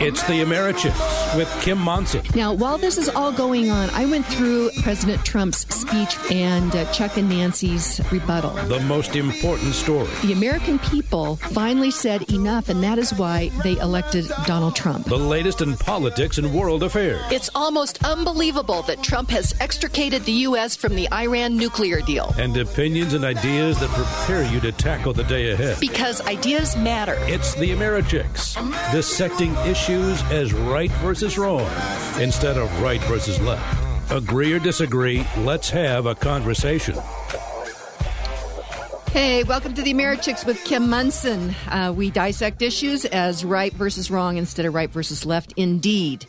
It's the Americhicks with Kim Monson. Now, while this is all going on, I went through President Trump's speech and uh, Chuck and Nancy's rebuttal. The most important story. The American people finally said enough, and that is why they elected Donald Trump. The latest in politics and world affairs. It's almost unbelievable that Trump has extricated the U.S. from the Iran nuclear deal. And opinions and ideas that prepare you to tackle the day ahead. Because ideas matter. It's the Americhicks, dissecting issues as right versus wrong instead of right versus left. Agree or disagree, let's have a conversation. Hey, welcome to the Americhicks with Kim Monson. Uh, we dissect issues as right versus wrong instead of right versus left. Indeed.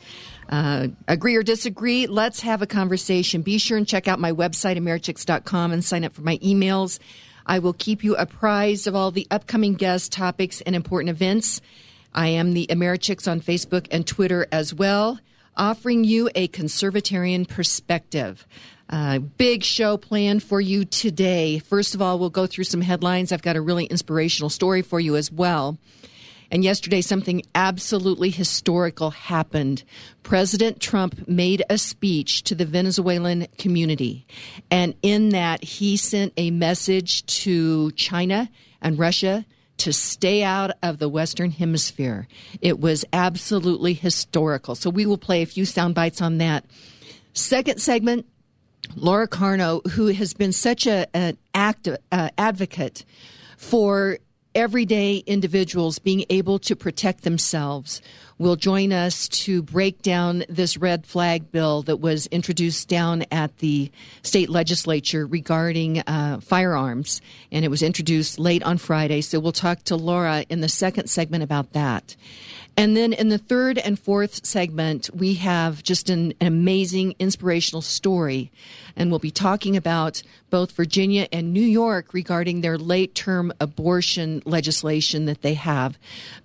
Uh, agree or disagree, let's have a conversation. Be sure and check out my website, Americhicks.com, and sign up for my emails. I will keep you apprised of all the upcoming guests, topics, and important events. I am the Americhicks on Facebook and Twitter as well, offering you a conservatarian perspective. Uh, big show planned for you today. First of all, we'll go through some headlines. I've got a really inspirational story for you as well. And yesterday, something absolutely historical happened. President Trump made a speech to the Venezuelan community. And in that, he sent a message to China and Russia to stay out of the Western Hemisphere. It was absolutely historical. So we will play a few sound bites on that. Second segment, Laura Carno, who has been such a, an act, uh, advocate for everyday individuals being able to protect themselves will join us to break down this red flag bill that was introduced down at the state legislature regarding uh, firearms. And it was introduced late on Friday. So we'll talk to Laura in the second segment about that. And then in the third and fourth segment, we have just an, an, amazing inspirational story. And we'll be talking about both Virginia and New York regarding their late term abortion legislation that they have.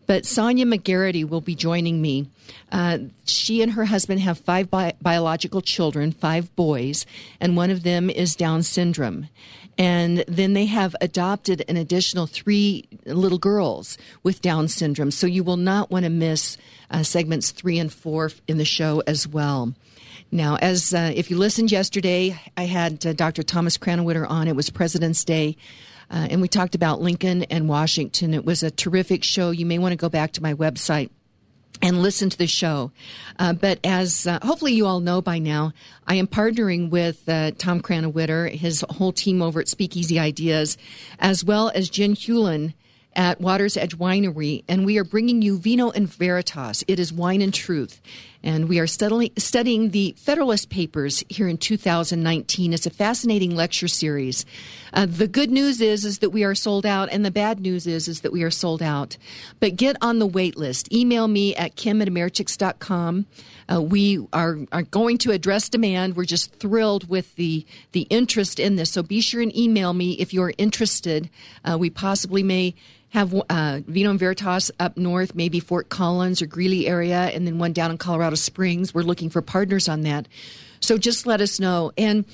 But Sonia McGarrity will be joining me. Uh, she and her husband have five bi- biological children, five boys, and one of them is Down syndrome. And then they have adopted an additional three little girls with Down syndrome. So you will not want to miss uh, segments three and four in the show as well. Now, as uh, if you listened yesterday, I had uh, Dr. Thomas Krannawitter on. It was President's Day. Uh, and we talked about Lincoln and Washington. It was a terrific show. You may want to go back to my website and listen to the show. Uh, but as uh, hopefully you all know by now, I am partnering with uh, Tom Krannawitter, his whole team over at Speakeasy Ideas, as well as Jen Hewlin at Water's Edge Winery, and we are bringing you Vino and Veritas. It is wine and truth. And we are studying, studying the Federalist Papers here in 2019. It's a fascinating lecture series. Uh, the good news is, is that we are sold out, and the bad news is, is that we are sold out. But get on the wait list. Email me at kim at americhicks.com. Uh, we are, are going to address demand. We're just thrilled with the, the interest in this. So be sure and email me if you're interested. Uh, we possibly may have uh, Vino and Veritas up north, maybe Fort Collins or Greeley area, and then one down in Colorado Springs. We're looking for partners on that. So just let us know. And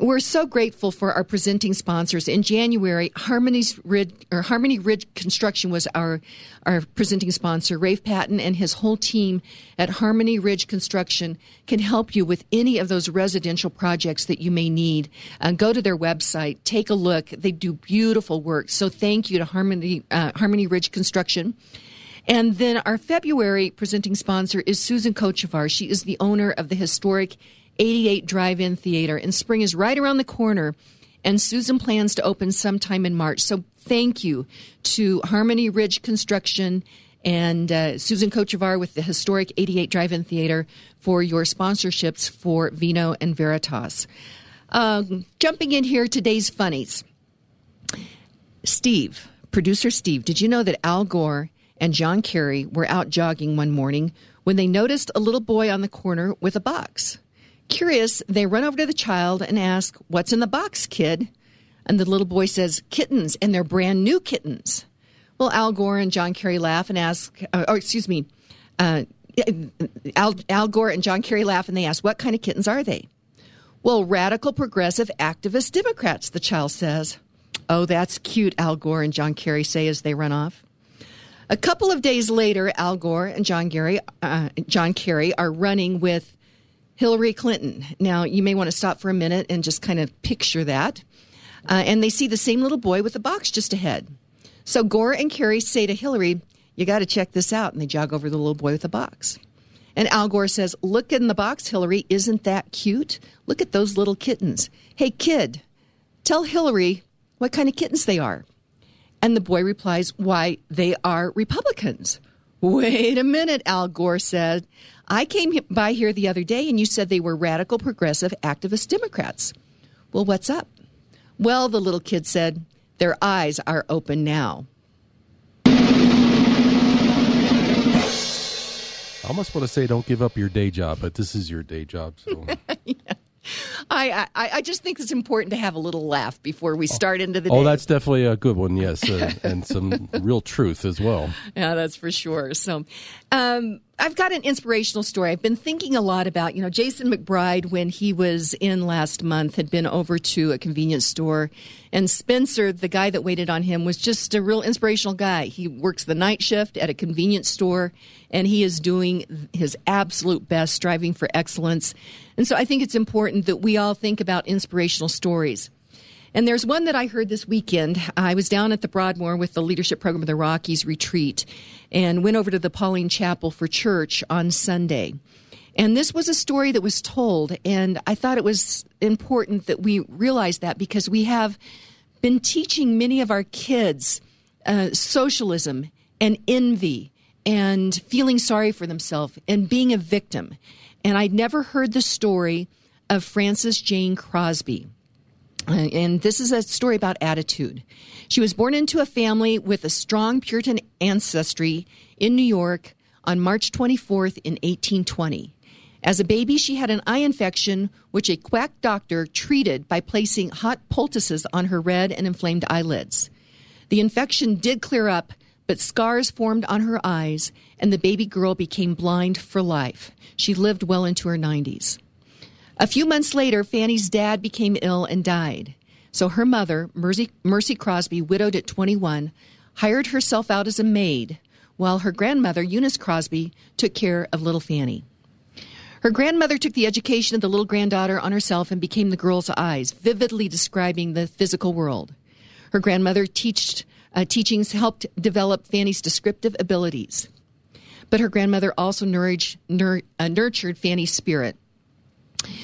we're so grateful for our presenting sponsors. In January, Harmony's Ridge, or Harmony Ridge Construction was our our presenting sponsor. Rafe Patton and his whole team at Harmony Ridge Construction can help you with any of those residential projects that you may need. Uh, go to their website, take a look. They do beautiful work. So thank you to Harmony uh, Harmony Ridge Construction. And then our February presenting sponsor is Susan Kochevar. She is the owner of the historic 88 Drive In Theater. And spring is right around the corner, and Susan plans to open sometime in March. So thank you to Harmony Ridge Construction and uh, Susan Kochevar with the historic 88 Drive In Theater for your sponsorships for Vino and Veritas. Um, jumping in here, today's funnies. Steve, producer Steve, did you know that Al Gore and John Kerry were out jogging one morning when they noticed a little boy on the corner with a box? Curious, they run over to the child and ask, What's in the box, kid? And the little boy says, Kittens, and they're brand new kittens. Well, Al Gore and John Kerry laugh and ask, uh, or excuse me, uh, Al, Al Gore and John Kerry laugh and they ask, What kind of kittens are they? Well, radical progressive activist Democrats, the child says. Oh, that's cute, Al Gore and John Kerry say as they run off. A couple of days later, Al Gore and John Gary, uh, John Kerry are running with Hillary Clinton. Now, you may want to stop for a minute and just kind of picture that. Uh, and they see the same little boy with a box just ahead. So Gore and Kerry say to Hillary, You got to check this out. And they jog over the little boy with the box. And Al Gore says, Look in the box, Hillary. Isn't that cute? Look at those little kittens. Hey, kid, tell Hillary what kind of kittens they are. And the boy replies, Why, they are Republicans. Wait a minute, Al Gore said. I came by here the other day and you said they were radical, progressive, activist Democrats. Well, what's up? Well, the little kid said, Their eyes are open now. I almost want to say don't give up your day job, but this is your day job. So. yeah. I, I, I just think it's important to have a little laugh before we start into the oh, that's definitely a good one, yes, uh, and some real truth as well. Yeah, that's for sure. So, um, I've got an inspirational story. I've been thinking a lot about, you know, Jason McBride, when he was in last month, had been over to a convenience store. And Spencer, the guy that waited on him, was just a real inspirational guy. He works the night shift at a convenience store, and he is doing his absolute best, striving for excellence. And so I think it's important that we all think about inspirational stories. And there's one that I heard this weekend. I was down at the Broadmoor with the leadership program of the Rockies retreat and went over to the Pauline Chapel for church on Sunday. And this was a story that was told, and I thought it was important that we realize that because we have been teaching many of our kids uh, socialism and envy and feeling sorry for themselves and being a victim. And I'd never heard the story of Frances Jane Crosby. Uh, and this is a story about attitude. She was born into a family with a strong Puritan ancestry in New York on March 24th in 1820. As a baby, she had an eye infection, which a quack doctor treated by placing hot poultices on her red and inflamed eyelids. The infection did clear up, but scars formed on her eyes, and the baby girl became blind for life. She lived well into her 90s. A few months later, Fanny's dad became ill and died. So her mother, Mercy, Mercy Crosby, widowed at 21, hired herself out as a maid, while her grandmother, Eunice Crosby, took care of little Fanny. Her grandmother took the education of the little granddaughter on herself and became the girl's eyes, vividly describing the physical world. Her grandmother teached, uh, teachings helped develop Fanny's descriptive abilities. But her grandmother also nur- uh, nurtured Fanny's spirit.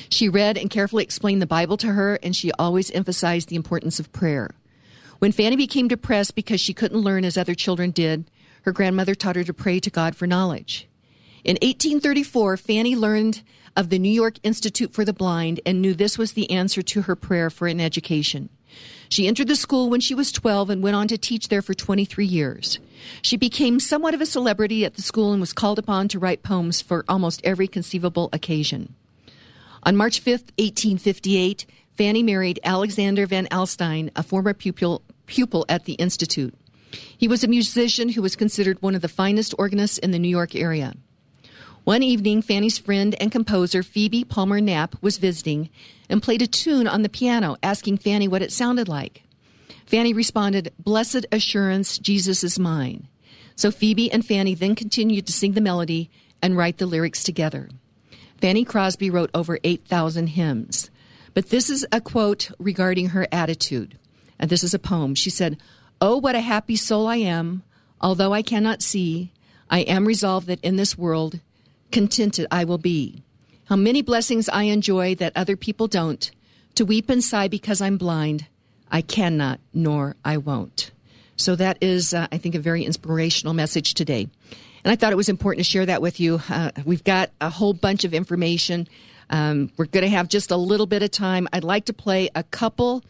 She read and carefully explained the Bible to her, and she always emphasized the importance of prayer. When Fanny became depressed because she couldn't learn as other children did, her grandmother taught her to pray to God for knowledge. In 1834, Fanny learned of the New York Institute for the Blind and knew this was the answer to her prayer for an education. She entered the school when she was 12 and went on to teach there for 23 years. She became somewhat of a celebrity at the school and was called upon to write poems for almost every conceivable occasion. On March 5, 1858, Fanny married Alexander Van Alstyne, a former pupil, pupil at the Institute. He was a musician who was considered one of the finest organists in the New York area. One evening, Fanny's friend and composer Phoebe Palmer Knapp was visiting and played a tune on the piano, asking Fanny what it sounded like. Fanny responded, Blessed assurance, Jesus is mine. So Phoebe and Fanny then continued to sing the melody and write the lyrics together. Fanny Crosby wrote over 8,000 hymns. But this is a quote regarding her attitude. And this is a poem. She said, Oh, what a happy soul I am, although I cannot see. I am resolved that in this world, contented I will be. How many blessings I enjoy that other people don't. To weep and sigh because I'm blind, I cannot, nor I won't. So that is, uh, I think, a very inspirational message today. And I thought it was important to share that with you. Uh, we've got a whole bunch of information. Um, we're going to have just a little bit of time. I'd like to play a couple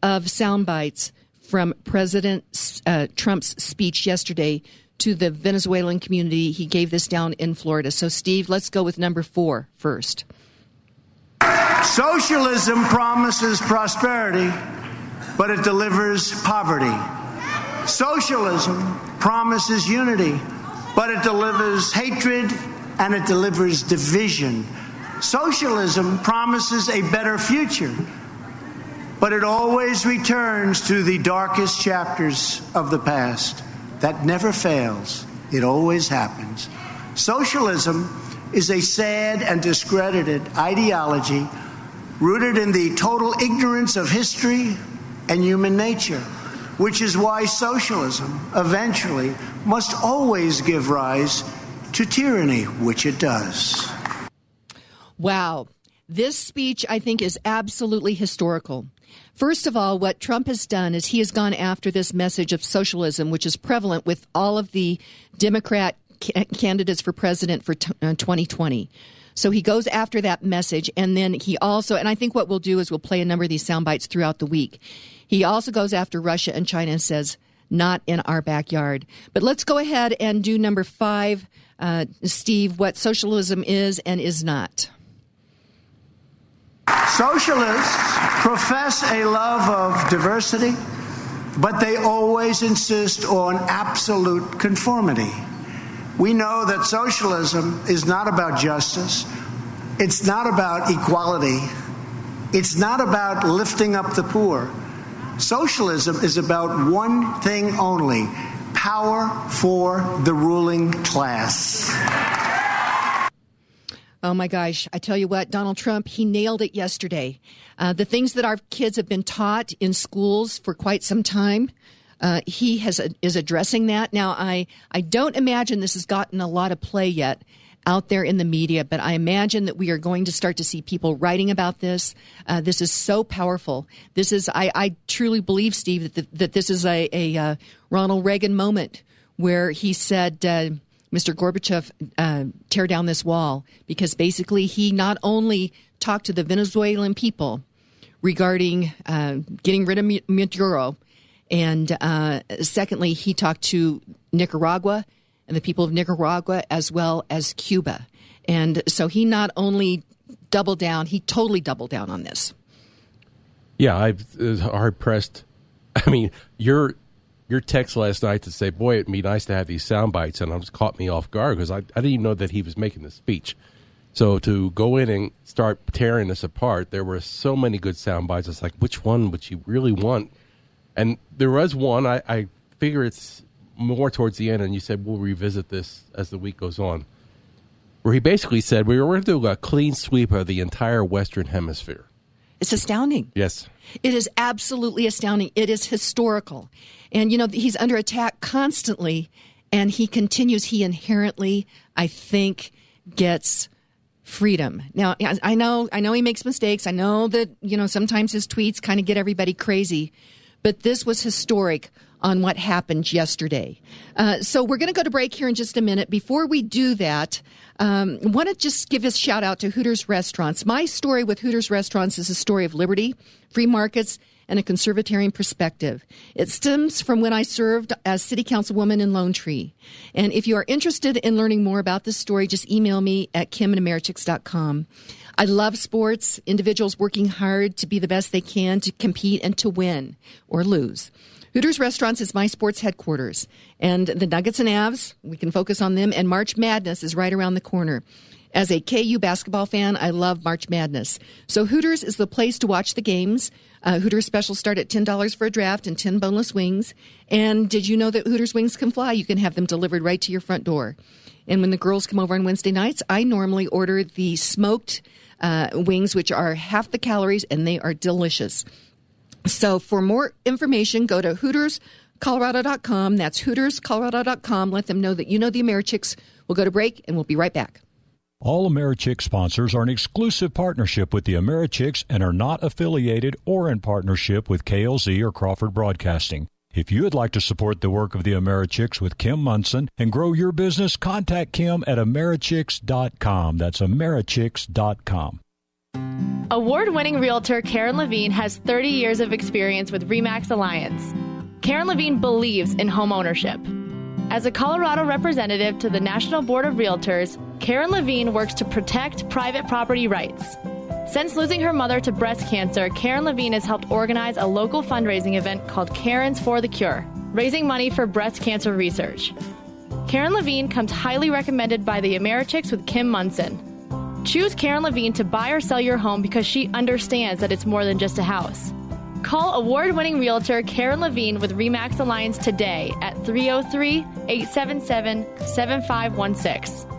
of sound bites from President uh, Trump's speech yesterday to the Venezuelan community. He gave this down in Florida. So, Steve, let's go with number four first. Socialism promises prosperity, but it delivers poverty. Socialism promises unity, but it delivers hatred and it delivers division. Socialism promises a better future, but it always returns to the darkest chapters of the past. That never fails, it always happens. Socialism is a sad and discredited ideology rooted in the total ignorance of history and human nature, which is why socialism eventually must always give rise to tyranny, which it does. Wow. This speech, I think, is absolutely historical. First of all, what Trump has done is he has gone after this message of socialism, which is prevalent with all of the Democrat ca- candidates for president for t- uh, 2020. So he goes after that message, and then he also, and I think what we'll do is we'll play a number of these sound bites throughout the week. He also goes after Russia and China and says, not in our backyard. But let's go ahead and do number five, uh, Steve, what socialism is and is not. Socialists profess a love of diversity, but they always insist on absolute conformity. We know that socialism is not about justice, it's not about equality, it's not about lifting up the poor. Socialism is about one thing only power for the ruling class. Oh my gosh. I tell you what, Donald Trump, he nailed it yesterday. Uh, the things that our kids have been taught in schools for quite some time, uh, he has is addressing that. Now, I, I don't imagine this has gotten a lot of play yet out there in the media, but I imagine that we are going to start to see people writing about this. Uh, this is so powerful. This is, I, I truly believe, Steve, that, the, that this is a, a uh, Ronald Reagan moment where he said, uh, Mr. Gorbachev uh, tear down this wall because basically he not only talked to the Venezuelan people regarding uh, getting rid of Maduro, and uh, secondly, he talked to Nicaragua and the people of Nicaragua as well as Cuba. And so he not only doubled down, he totally doubled down on this. Yeah, I was hard pressed. I mean, you're your text last night to say, "Boy, it'd be nice to have these sound bites," and it just caught me off guard because I, I didn't even know that he was making the speech. So to go in and start tearing this apart, there were so many good sound bites. It's like, which one would you really want? And there was one. I, I figure it's more towards the end, and you said we'll revisit this as the week goes on, where he basically said we were going to do a clean sweep of the entire Western Hemisphere. It's astounding. Yes. It is absolutely astounding. It is historical. And, you know, he's under attack constantly, and he continues. He inherently, I think, gets freedom. Now, I know, I know he makes mistakes. I know that, you know, sometimes his tweets kind of get everybody crazy, but this was historic on what happened yesterday. Uh, so we're going to go to break here in just a minute. Before we do that, um, want to just give a shout out to Hooters Restaurants. My story with Hooters Restaurants is a story of liberty, free markets, and a conservatarian perspective. It stems from when I served as city councilwoman in Lone Tree. And if you are interested in learning more about this story, just email me at kim I love sports, individuals working hard to be the best they can to compete and to win or lose. Hooters Restaurants is my sports headquarters, and the Nuggets and Avs, we can focus on them, and March Madness is right around the corner. As a KU basketball fan, I love March Madness. So Hooters is the place to watch the games. Uh, Hooters specials start at $10 for a draft and 10 boneless wings. And did you know that Hooters wings can fly? You can have them delivered right to your front door. And when the girls come over on Wednesday nights, I normally order the smoked uh, wings, which are half the calories and they are delicious. So for more information, go to HootersColorado.com. That's HootersColorado.com. Let them know that you know the Americhicks. We'll go to break and we'll be right back. All Americhick sponsors are an exclusive partnership with the Americhicks and are not affiliated or in partnership with KLZ or Crawford Broadcasting. If you would like to support the work of the Americhicks with Kim Monson and grow your business, contact Kim at Americhicks.com. That's Americhicks.com. Award winning realtor Karen Levine has 30 years of experience with REMAX Alliance. Karen Levine believes in home ownership. As a Colorado representative to the National Board of Realtors, Karen Levine works to protect private property rights. Since losing her mother to breast cancer, Karen Levine has helped organize a local fundraising event called Karen's for the Cure, raising money for breast cancer research. Karen Levine comes highly recommended by the Americhicks with Kim Monson. Choose Karen Levine to buy or sell your home because she understands that it's more than just a house. Call award winning realtor Karen Levine with REMAX Alliance today at 303 877 7516.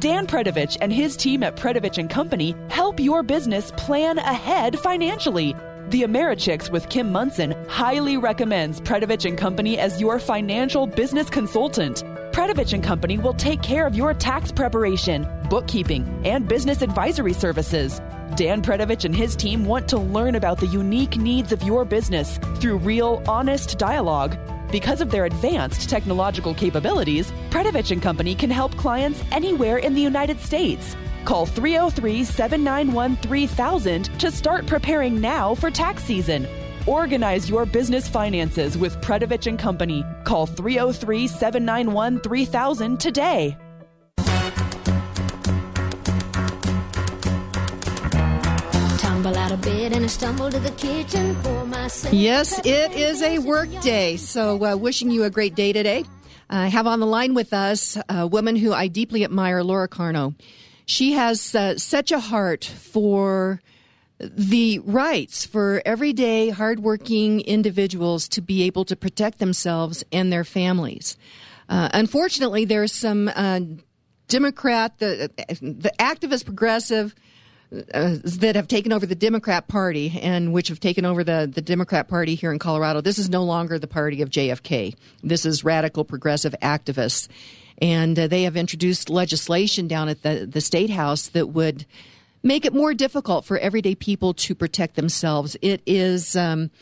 Dan Predovich and his team at Predovich Company help your business plan ahead financially. The Americhicks with Kim Monson highly recommends Predovich Company as your financial business consultant. Predovich Company will take care of your tax preparation, bookkeeping, and business advisory services. Dan Predovich and his team want to learn about the unique needs of your business through real, honest dialogue. Because of their advanced technological capabilities, Predovich Company can help clients anywhere in the United States. Call 303 791 3000 to start preparing now for tax season. Organize your business finances with Predovich Company. Call 303 791 3000 today. Yes, it is a work day. So, uh, wishing you a great day today. I have on the line with us a woman who I deeply admire, Laura Carno. She has uh, such a heart for the rights for everyday hardworking individuals to be able to protect themselves and their families. Uh, unfortunately, there's some uh, Democrat, the, the activist progressive uh, that have taken over the Democrat Party and which have taken over the, the Democrat Party here in Colorado. This is no longer the party of JFK. This is radical progressive activists. And uh, they have introduced legislation down at the, the State House that would make it more difficult for everyday people to protect themselves. It is, um,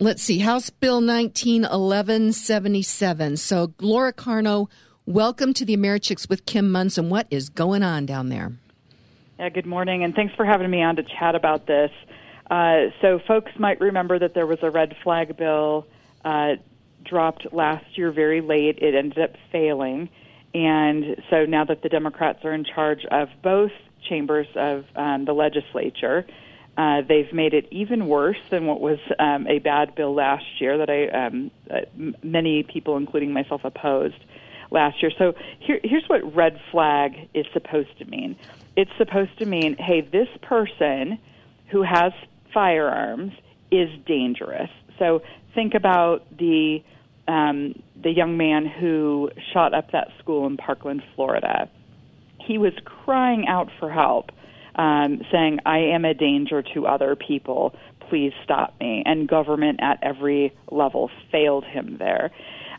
let's see, House Bill 191177. So, Laura Carno, welcome to the Americhicks with Kim Monson. What is going on down there? Yeah, good morning, and thanks for having me on to chat about this. Uh, so, folks might remember that there was a red flag bill uh, dropped last year very late. It ended up failing. And so now that the Democrats are in charge of both chambers of um, the legislature. Uh, they've made it even worse than what was um, a bad bill last year that I um, uh, many people, including myself, opposed last year. So here, here's what red flag is supposed to mean. It's supposed to mean, hey, this person who has firearms is dangerous. So think about the um, the young man who shot up that school in Parkland, Florida he was crying out for help, um, saying, I am a danger to other people. Please stop me. And government at every level failed him there.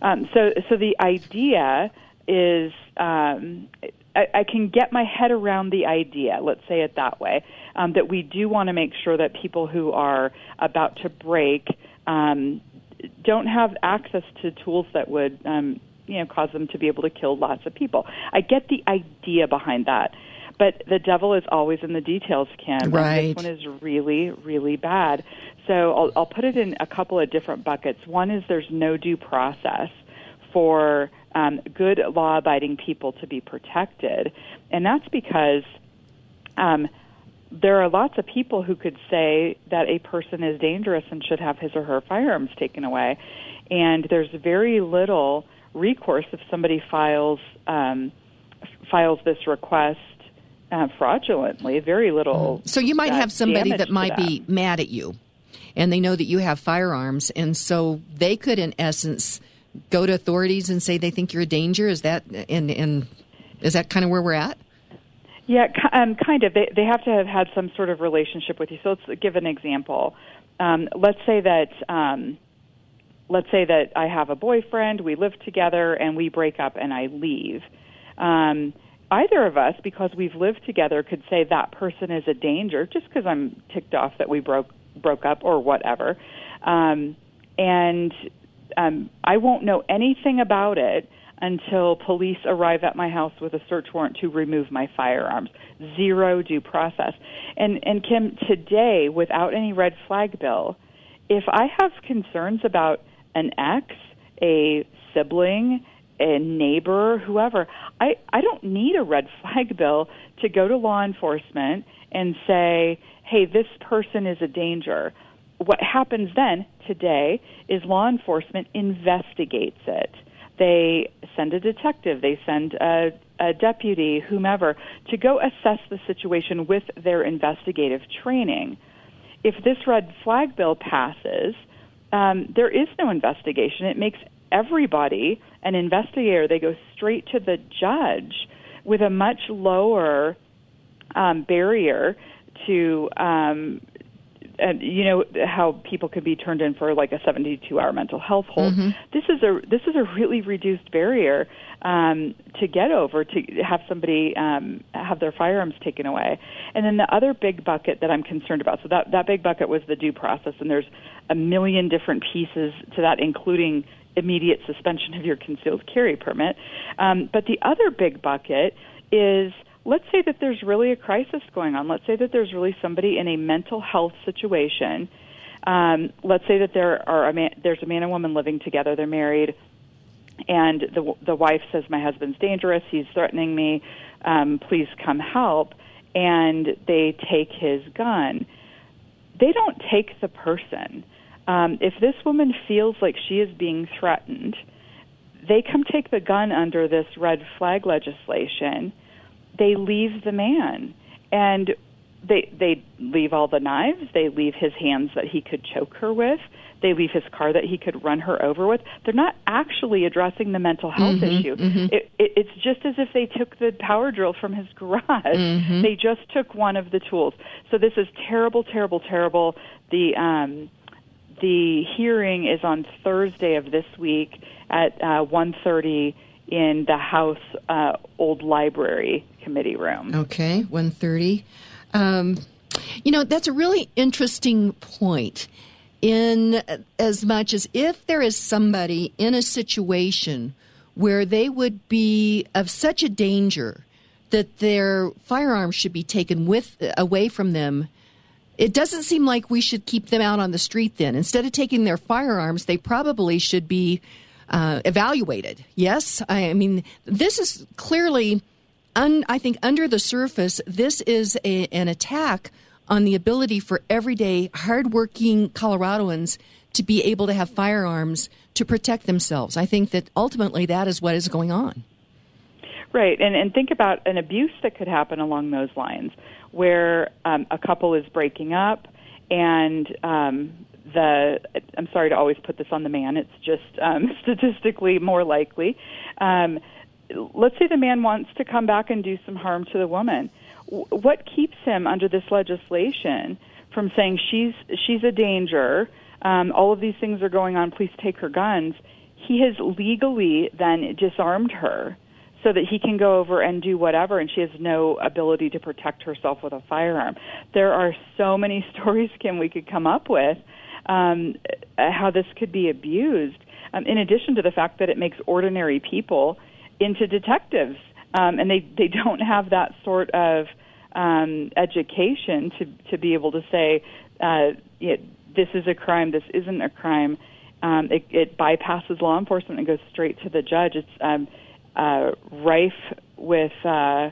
Um, so, so the idea is um, I, I can get my head around the idea, let's say it that way, um, that we do want to make sure that people who are about to break um, don't have access to tools that would um, you know cause them to be able to kill lots of people. I get the idea behind that. But the devil is always in the details, Kim. Right. This one is really, really bad. So I'll, I'll put it in a couple of different buckets. One is there's no due process for um, good law abiding people to be protected. And that's because um, there are lots of people who could say that a person is dangerous and should have his or her firearms taken away. And there's very little recourse if somebody files um, files this request uh, fraudulently. Very little. So you might uh, have somebody that might be mad at you, and they know that you have firearms, and so they could, in essence, go to authorities and say they think you're a danger. Is that and and is that kind of where we're at? Yeah, um, kind of. They they have to have had some sort of relationship with you. So let's give an example. Um, let's say that um, let's say that I have a boyfriend, we live together, and we break up and I leave. Um, either of us, because we've lived together, could say that person is a danger just because I'm ticked off that we broke broke up or whatever. Um, and um, I won't know anything about it until police arrive at my house with a search warrant to remove my firearms. Zero due process. And and Kim, today, without any red flag bill, if I have concerns about an ex, a sibling, a neighbor, whoever. I, I don't need a red flag bill to go to law enforcement and say, hey, this person is a danger. What happens then today is law enforcement investigates it. They send a detective, they send a, a deputy, whomever, to go assess the situation with their investigative training if this red flag bill passes, um, there is no investigation. It makes everybody an investigator. They go straight to the judge with a much lower um, barrier to um, and you know how people can be turned in for like a 72 hour mental health hold. Mm-hmm. this is a this is a really reduced barrier um, to get over to have somebody um, have their firearms taken away. And then the other big bucket that I'm concerned about so that that big bucket was the due process and there's a million different pieces to that including immediate suspension of your concealed carry permit. Um, but the other big bucket is let's say that there's really a crisis going on. Let's say that there's really somebody in a mental health situation. Um, let's say that there are a man, there's a man and woman living together. They're married, and the the wife says, "My husband's dangerous. He's threatening me. Um, please come help." And they take his gun. They don't take the person. Um, if this woman feels like she is being threatened, they come take the gun under this red flag legislation they leave the man. And they they leave all the knives. They leave his hands that he could choke her with. They leave his car that he could run her over with. They're not actually addressing the mental health issue. It, it, it's just as if they took the power drill from his garage. They just took one of the tools. So this is terrible terrible terrible. The um the hearing is on Thursday of this week at uh, 1.30 in the House uh, Old Library Committee room. Okay, 130. Um, you know, that's a really interesting point. In as much as if there is somebody in a situation where they would be of such a danger that their firearms should be taken with away from them, it doesn't seem like we should keep them out on the street. Then, instead of taking their firearms, they probably should be uh, evaluated. Yes, I, I mean this is clearly, un, I think, under the surface, this is a, an attack on the ability for everyday, hardworking Coloradoans to be able to have firearms to protect themselves. I think that ultimately that is what is going on. Right, and and think about an abuse that could happen along those lines, where um, a couple is breaking up, and um, the I'm sorry to always put this on the man. It's just um, statistically more likely. Um, let's say the man wants to come back and do some harm to the woman. W- what keeps him under this legislation from saying she's she's a danger? Um, all of these things are going on. Please take her guns. He has legally then disarmed her so that he can go over and do whatever, and she has no ability to protect herself with a firearm. There are so many stories, Kim, we could come up with um, how this could be abused. Um, in addition to the fact that it makes ordinary people into detectives, um, and they they don't have that sort of um, education to to be able to say uh, it, this is a crime, this isn't a crime. Um, it, it bypasses law enforcement and goes straight to the judge. It's um, uh, rife with uh,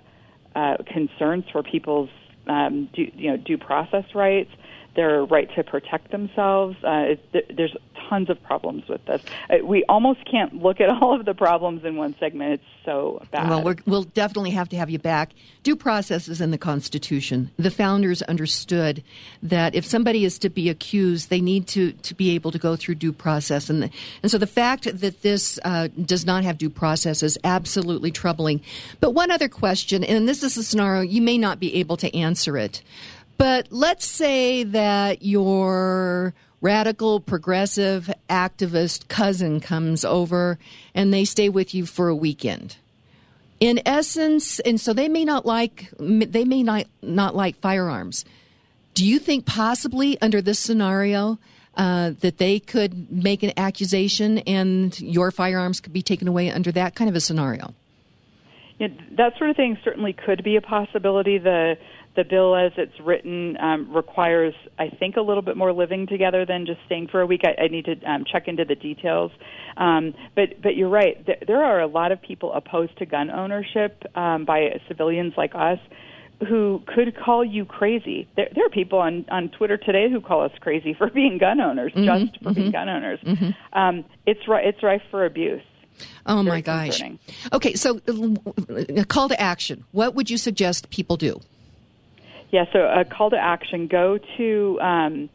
uh, concerns for people's um, due, you know due process rights, their right to protect themselves. Uh, it, th- there's tons of problems with this. Uh, we almost can't look at all of the problems in one segment. It's so bad. Well, we're, we'll definitely have to have you back. Due process is in the Constitution. The founders understood that if somebody is to be accused, they need to, to be able to go through due process. And, the, and so the fact that this uh, does not have due process is absolutely troubling. But one other question, and this is a scenario you may not be able to answer it. But let's say that your radical, progressive, activist cousin comes over and they stay with you for a weekend. In essence, and so they may not like they may not not like firearms. Do you think possibly under this scenario uh, that they could make an accusation and your firearms could be taken away under that kind of a scenario? Yeah, that sort of thing certainly could be a possibility. The the bill as it's written um, requires, I think, a little bit more living together than just staying for a week. I, I need to um, check into the details. Um, but but you're right. There, there are a lot of people opposed to gun ownership um, by civilians like us who could call you crazy. There, there are people on on Twitter today who call us crazy for being gun owners, Mm-hmm, just for being gun owners. Um, it's ri- it's rife for abuse. Oh my Very gosh. concerning. Okay, so uh, a call to action. What would you suggest people do? Yeah, so a call to action go to, um,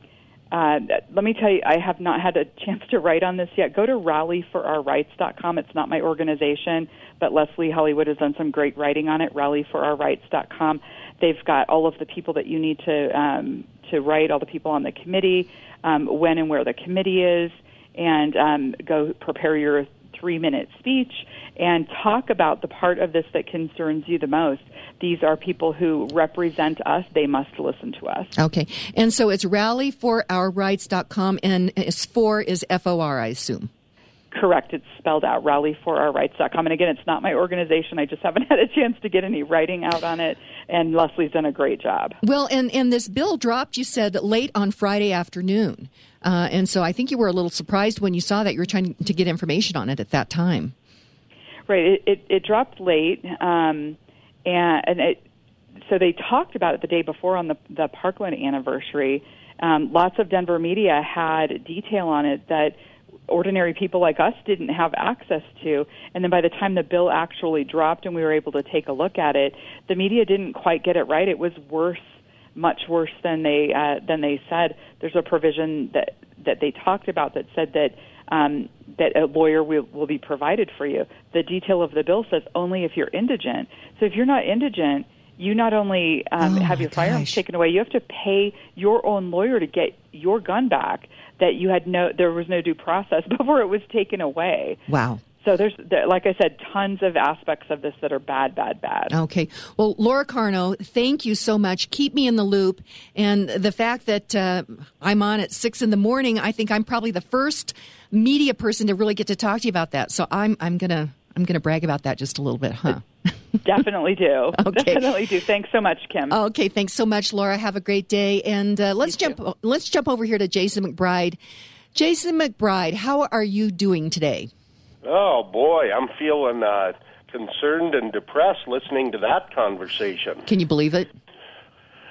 uh, let me tell you, I have not had a chance to write on this yet. Go to rallyforourrights.com. It's not my organization, but Leslie Hollywood has done some great writing on it, rallyforourrights.com. They've got all of the people that you need to, um, to write, all the people on the committee, um, when and where the committee is, and um, go prepare your three minute speech and talk about the part of this that concerns you the most. These are people who represent us. They must listen to us. Okay. And so it's rallyforourrights.com and it's for is F O R, I assume. Correct. It's spelled out, rallyforourrights.com. And again, it's not my organization. I just haven't had a chance to get any writing out on it. And Leslie's done a great job. Well, and, and this bill dropped, you said, late on Friday afternoon. Uh, and so I think you were a little surprised when you saw that you were trying to get information on it at that time. Right. It, it, it dropped late. Um, and, and it, so they talked about it the day before on the, the Parkland anniversary. Um, lots of Denver media had detail on it that ordinary people like us didn't have access to. And then by the time the bill actually dropped and we were able to take a look at it, the media didn't quite get it right. It was worse, much worse than they uh, than they said. There's a provision that that they talked about that said that um, that a lawyer will, will be provided for you. The detail of the bill says only if you're indigent. So if you're not indigent, you not only um, Oh, have your firearms taken away, you have to pay your own lawyer to get your gun back. That you had no, there was no due process before it was taken away. Wow. So there's, like I said, tons of aspects of this that are bad, bad, bad. Okay. Well, Laura Carno, thank you so much. Keep me in the loop. And the fact that uh, I'm on at six in the morning, I think I'm probably the first media person to really get to talk to you about that. So I'm I'm gonna I'm gonna brag about that just a little bit, huh? Definitely do. Okay. Definitely do. Thanks so much, Kim. Okay, thanks so much, Laura. Have a great day, and uh, let's jump. Let's jump over here to Jason McBride. Jason McBride, how are you doing today? Oh boy, I'm feeling uh, concerned and depressed listening to that conversation. Can you believe it?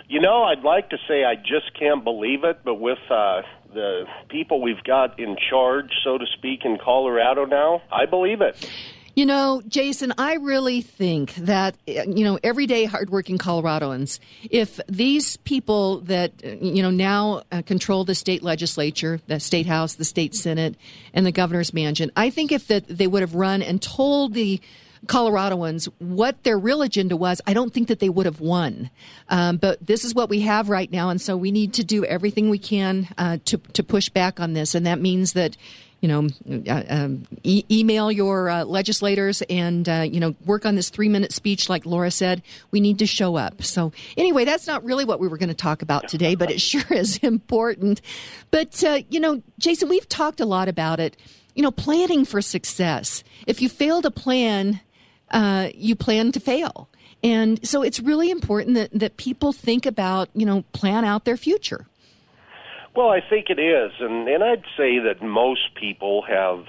You know, I'd like to say I just can't believe it, but with uh, the people we've got in charge, so to speak, in Colorado now, I believe it. You know, Jason, I really think that, you know, everyday hardworking Coloradoans, if these people that, you know, now uh, control the state legislature, the state house, the state senate, and the governor's mansion, I think if that they would have run and told the Coloradoans what their real agenda was, I don't think that they would have won. Um, but this is what we have right now, and so we need to do everything we can uh, to to push back on this, and that means that you know, uh, um, e- email your uh, legislators and, uh, you know, work on this three minute speech, like Laura said. We need to show up. So, anyway, that's not really what we were going to talk about today, but it sure is important. But, uh, you know, Jason, we've talked a lot about it. You know, planning for success. If you fail to plan, uh, you plan to fail. And so it's really important that, that people think about, you know, plan out their future. Well, I think it is, and and I'd say that most people have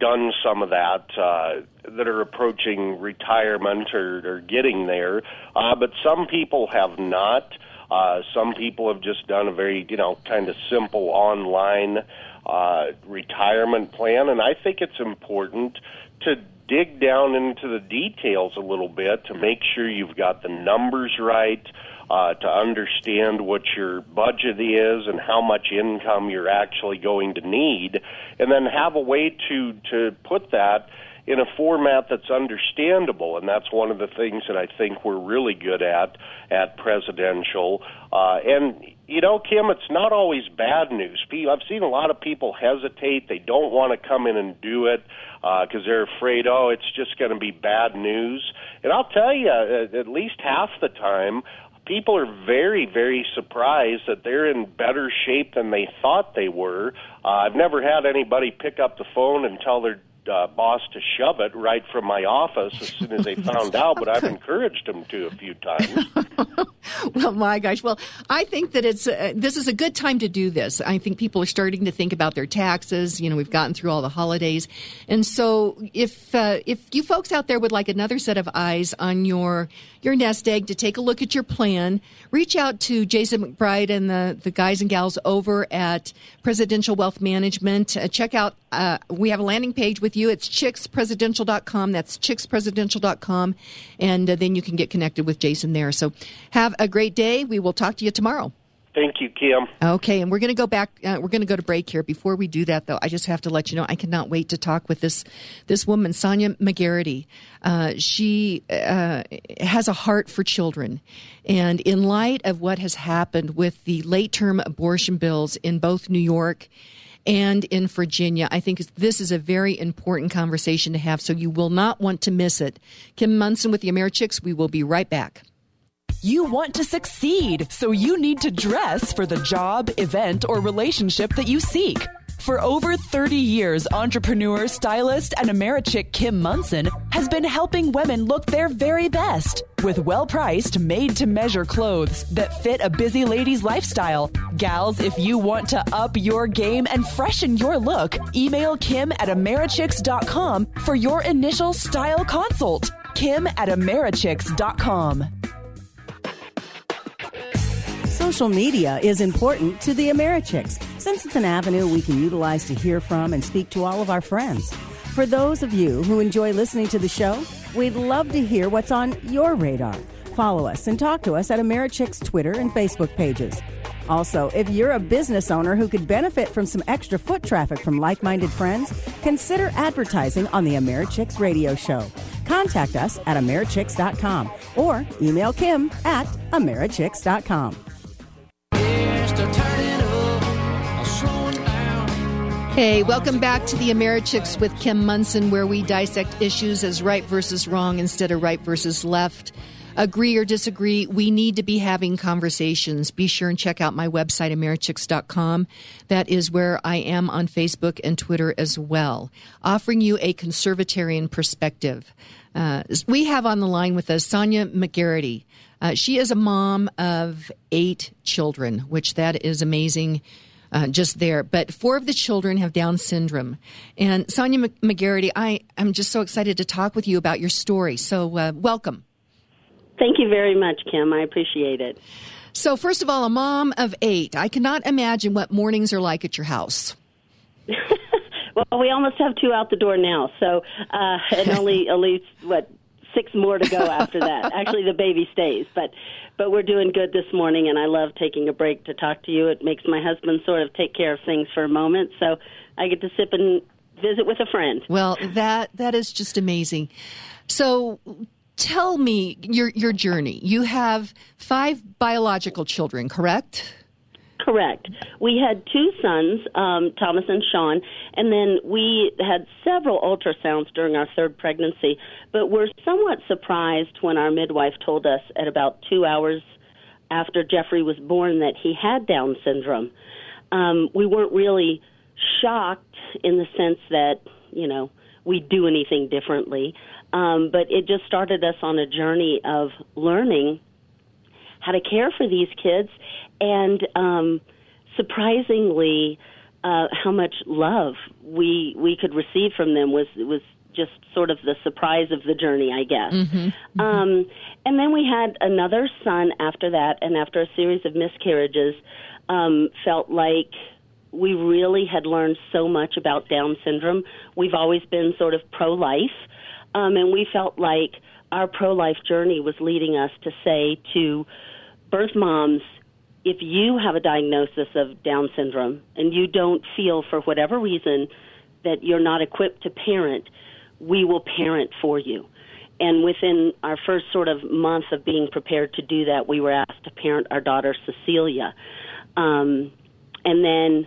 done some of that uh, that are approaching retirement or, or getting there, uh, but some people have not. Uh, some people have just done a very, you know, kind of simple online uh, retirement plan, and I think it's important to dig down into the details a little bit to make sure you've got the numbers right, uh, to understand what your budget is and how much income you're actually going to need, and then have a way to to put that in a format that's understandable, and that's one of the things that I think we're really good at at presidential. Uh, and you know, Kim, it's not always bad news. I've seen a lot of people hesitate; they don't want to come in and do it because they're afraid, oh, it's just going to be bad news. And I'll tell you, at least half the time, people are very, very surprised that they're in better shape than they thought they were. Uh, I've never had anybody pick up the phone and tell their uh, boss to shove it right from my office as soon as they found out, but I've encouraged them to a few times. well, my gosh. Well, I think that it's uh, this is a good time to do this. I think people are starting to think about their taxes. You know, we've gotten through all the holidays, and so if uh, if you folks out there would like another set of eyes on your your nest egg to take a look at your plan, reach out to Jason McBride and the the guys and gals over at Presidential Wealth Management. Uh, check out. Uh, we have a landing page with you. It's chickspresidential.com. That's chickspresidential.com. And uh, then you can get connected with Jason there. So have a great day. We will talk to you tomorrow. Thank you, Kim. Okay, and we're going to go back. Uh, we're going to go to break here. Before we do that, though, I just have to let you know I cannot wait to talk with this this woman, Sonia McGarrity. Uh, she uh, has a heart for children, and in light of what has happened with the late term abortion bills in both New York and in Virginia. I think this is a very important conversation to have, so you will not want to miss it. Kim Monson with the AmeriChicks. We will be right back. You want to succeed, so you need to dress for the job, event, or relationship that you seek. For over 30 years, entrepreneur, stylist, and Americhick Kim Monson has been helping women look their very best with well priced, made to measure clothes that fit a busy lady's lifestyle. Gals, if you want to up your game and freshen your look, email Kim at Americhicks.com for your initial style consult. Kim at Americhicks.com. Social media is important to the Americhicks since it's an avenue we can utilize to hear from and speak to all of our friends. For those of you who enjoy listening to the show, we'd love to hear what's on your radar. Follow us and talk to us at Americhicks Twitter and Facebook pages. Also, if you're a business owner who could benefit from some extra foot traffic from like minded friends, consider advertising on the Americhicks radio show. Contact us at Americhicks.com or email Kim at Americhicks.com. Hey, welcome back to the Americhicks with Kim Monson, where we dissect issues as right versus wrong instead of right versus left. Agree or disagree, we need to be having conversations. Be sure and check out my website, Americhicks.com. That is where I am on Facebook and Twitter as well, offering you a conservatarian perspective. Uh, we have on the line with us Sonia McGarrity. Uh, she is a mom of eight children, which that is amazing uh, just there. But four of the children have Down syndrome. And Sonia McGarrity, I am just so excited to talk with you about your story. So, uh, welcome. Thank you very much, Kim. I appreciate it. So, first of all, a mom of eight. I cannot imagine what mornings are like at your house. well, we almost have two out the door now, so uh, and only at least what six more to go after that. Actually, the baby stays, but but we're doing good this morning, and I love taking a break to talk to you. It makes my husband sort of take care of things for a moment, so I get to sip and visit with a friend. Well, that that is just amazing. So, tell me your your journey. You have five biological children, correct? Correct. We had two sons, um, Thomas and Sean, and then we had several ultrasounds during our third pregnancy, but we're somewhat surprised when our midwife told us at about two hours after Jeffrey was born that he had Down syndrome. Um, we weren't really shocked in the sense that, you know, we do anything differently, um, but it just started us on a journey of learning how to care for these kids and um, surprisingly, uh, how much love we we could receive from them was was just sort of the surprise of the journey, I guess. Mm-hmm. Mm-hmm. Um, and then we had another son after that, and after a series of miscarriages, um, felt like we really had learned so much about Down syndrome. We've always been sort of pro life, um, and we felt like our pro life journey was leading us to say to birth moms if you have a diagnosis of Down syndrome and you don't feel for whatever reason that you're not equipped to parent, we will parent for you. And within our first sort of month of being prepared to do that, we were asked to parent our daughter Cecilia. Um, and then,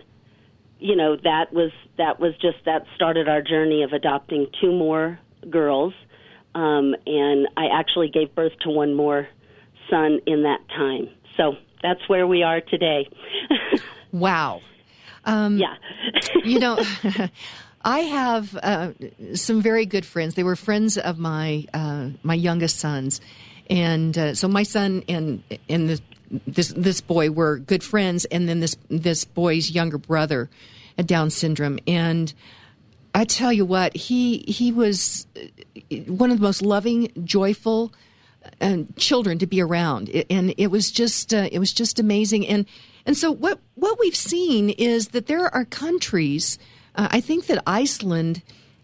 you know, that was that was just that started our journey of adopting two more girls. Um, and I actually gave birth to one more son in that time. So that's where we are today. wow. Um, yeah. you know, I have uh, some very good friends. They were friends of my uh, my youngest sons, and uh, so my son and and this, this this boy were good friends, and then this this boy's younger brother had Down syndrome, and I tell you what, he he was one of the most loving, joyful and children to be around, and it was just uh, it was just amazing. And and so what what we've seen is that there are countries. Uh, I think that Iceland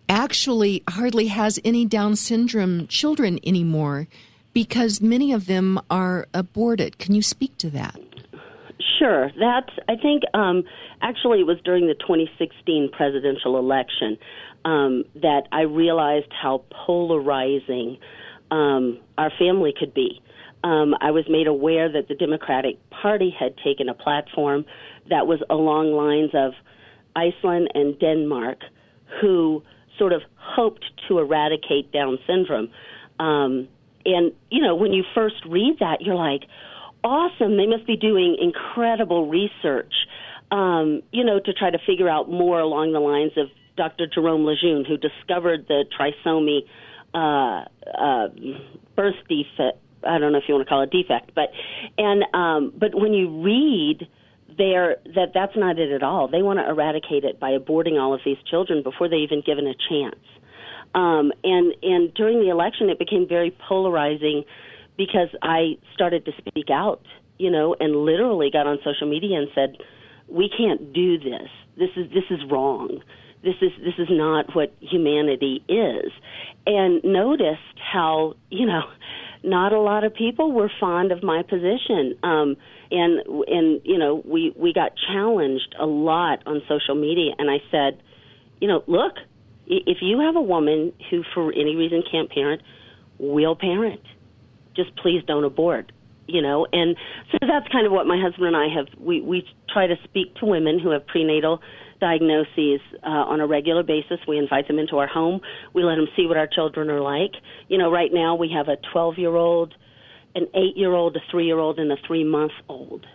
actually hardly has any Down syndrome children anymore because many of them are aborted. Can you speak to that? Sure. That's, I think, um, actually, it was during the 2016 presidential election um, that I realized how polarizing um, our family could be. Um, I was made aware that the Democratic Party had taken a platform that was along lines of Iceland and Denmark, who sort of hoped to eradicate Down syndrome. Um, and, you know, when you first read that, you're like, awesome. They must be doing incredible research, um, you know, to try to figure out more along the lines of Dr. Jerome Lejeune, who discovered the trisomy uh, uh, birth defect. I don't know if you want to call it defect, but and um, but when you read there that that's not it at all. They want to eradicate it by aborting all of these children before they even given a chance. Um, and and during the election, it became very polarizing because I started to speak out, you know, and literally got on social media and said, "We can't do this. This is this is wrong. This is this is not what humanity is." And noticed how you know, not a lot of people were fond of my position. Um, and and you know, we we got challenged a lot on social media, and I said, you know, look, if you have a woman who for any reason can't parent, we'll parent just please don't abort you know and so that's kind of what my husband and I have we we try to speak to women who have prenatal diagnoses uh, on a regular basis we invite them into our home we let them see what our children are like you know right now we have a 12 year old an 8 year old a 3 year old and a 3 month old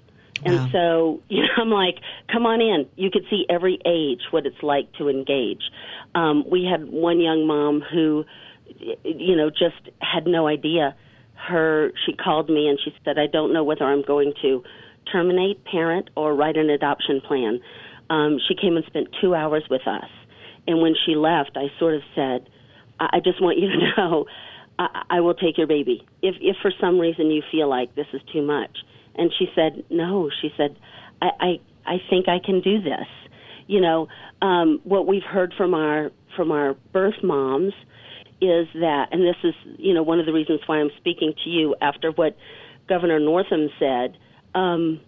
and wow. so, you know, I'm like, come on in. You could see every age what it's like to engage. Um, we had one young mom who, you know, just had no idea her she called me and she said, I don't know whether I'm going to terminate, parent, or write an adoption plan. Um, she came and spent two hours with us. And when she left, I sort of said, I, I just want you to know I, I will take your baby. If, if for some reason you feel like this is too much. And she said, No. She said, I, I, I think I can do this. You know, um, what we've heard from our from our birth moms is that, and this is, you know, one of the reasons why I'm speaking to you after what Governor Northam said. Um,